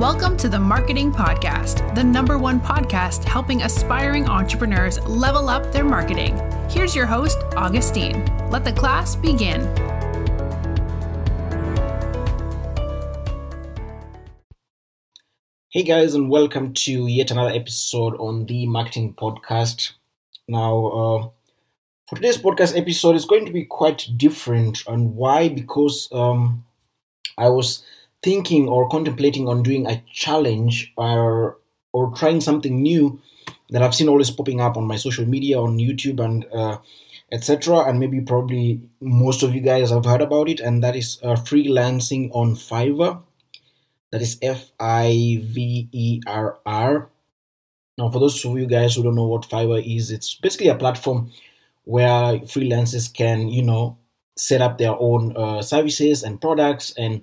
Welcome to the Marketing Podcast, the number one podcast helping aspiring entrepreneurs level up their marketing. Here's your host, Augustine. Let the class begin. Hey guys, and welcome to yet another episode on the Marketing Podcast. Now, uh, for today's podcast episode, it's going to be quite different. And why? Because um, I was thinking or contemplating on doing a challenge or or trying something new that I've seen always popping up on my social media, on YouTube, and uh, etc. And maybe probably most of you guys have heard about it, and that is uh, freelancing on Fiverr. That is F I V E R R. Now, for those of you guys who don't know what Fiverr is, it's basically a platform where freelancers can, you know, set up their own uh, services and products and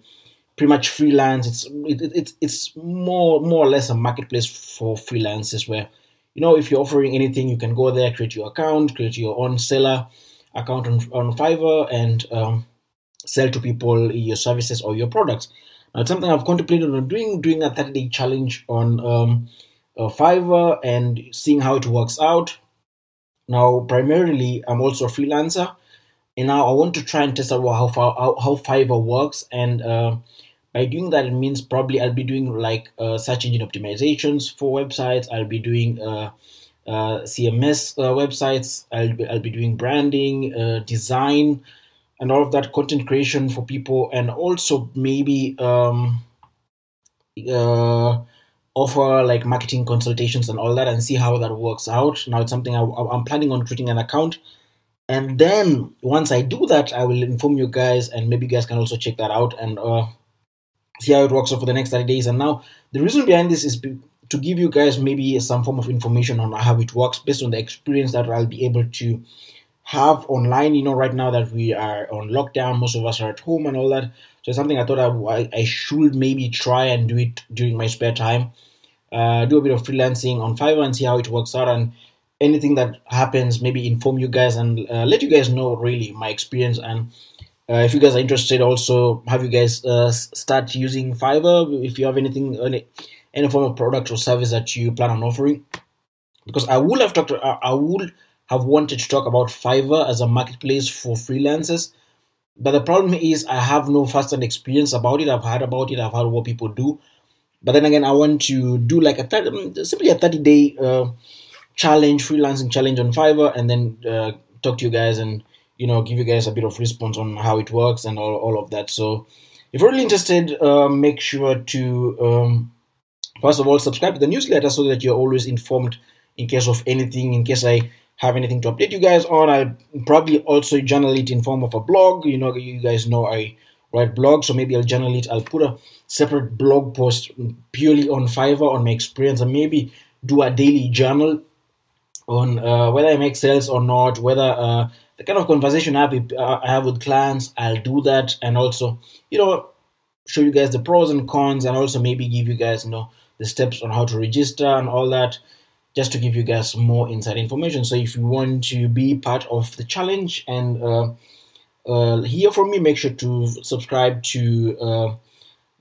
pretty much freelance. It's it, it, it's more more or less a marketplace for freelancers where you know if you're offering anything, you can go there, create your account, create your own seller account on, on Fiverr, and um, sell to people your services or your products. Now, it's something I've contemplated on doing, doing a 30 day challenge on um, uh, Fiverr and seeing how it works out. Now, primarily, I'm also a freelancer, and now I want to try and test out how how, how Fiverr works and uh, by doing that, it means probably I'll be doing like uh, search engine optimizations for websites. I'll be doing uh, uh, CMS uh, websites. I'll be, I'll be doing branding, uh, design, and all of that content creation for people, and also maybe um, uh, offer like marketing consultations and all that, and see how that works out. Now it's something I, I'm planning on creating an account. And then once I do that, I will inform you guys, and maybe you guys can also check that out. And see how it works out for the next 30 days. And now the reason behind this is to give you guys maybe some form of information on how it works based on the experience that I'll be able to have online. You know, right now that we are on lockdown, most of us are at home and all that. So something I thought I, I should maybe try and do it during my spare time. Uh, do a bit of freelancing on Fiverr and see how it works out. And anything that happens, maybe inform you guys and uh, let you guys know really my experience and uh, if you guys are interested, also have you guys uh, start using Fiverr if you have anything, any, any form of product or service that you plan on offering. Because I would have talked, I would have wanted to talk about Fiverr as a marketplace for freelancers, but the problem is I have no first-hand experience about it. I've heard about it. I've heard what people do, but then again, I want to do like a 30, simply a thirty-day uh, challenge, freelancing challenge on Fiverr, and then uh, talk to you guys and you know give you guys a bit of response on how it works and all, all of that. So if you're really interested uh, make sure to um, first of all subscribe to the newsletter so that you're always informed in case of anything in case i have anything to update you guys on. I'll probably also journal it in form of a blog. You know you guys know i write blogs so maybe i'll journal it. I'll put a separate blog post purely on fiverr on my experience and maybe do a daily journal on uh, whether i make sales or not whether uh, the kind of conversation I have, with, uh, I have with clients, I'll do that, and also, you know, show you guys the pros and cons, and also maybe give you guys, you know, the steps on how to register and all that, just to give you guys more inside information. So if you want to be part of the challenge and uh, uh, hear from me, make sure to subscribe to uh,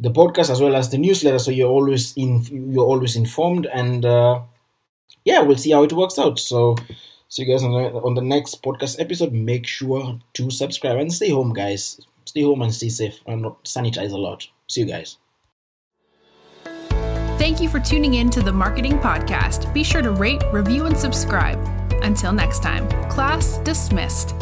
the podcast as well as the newsletter, so you're always in, you're always informed, and uh, yeah, we'll see how it works out. So. See you guys on the, on the next podcast episode. Make sure to subscribe and stay home, guys. Stay home and stay safe and sanitize a lot. See you guys. Thank you for tuning in to the Marketing Podcast. Be sure to rate, review, and subscribe. Until next time, class dismissed.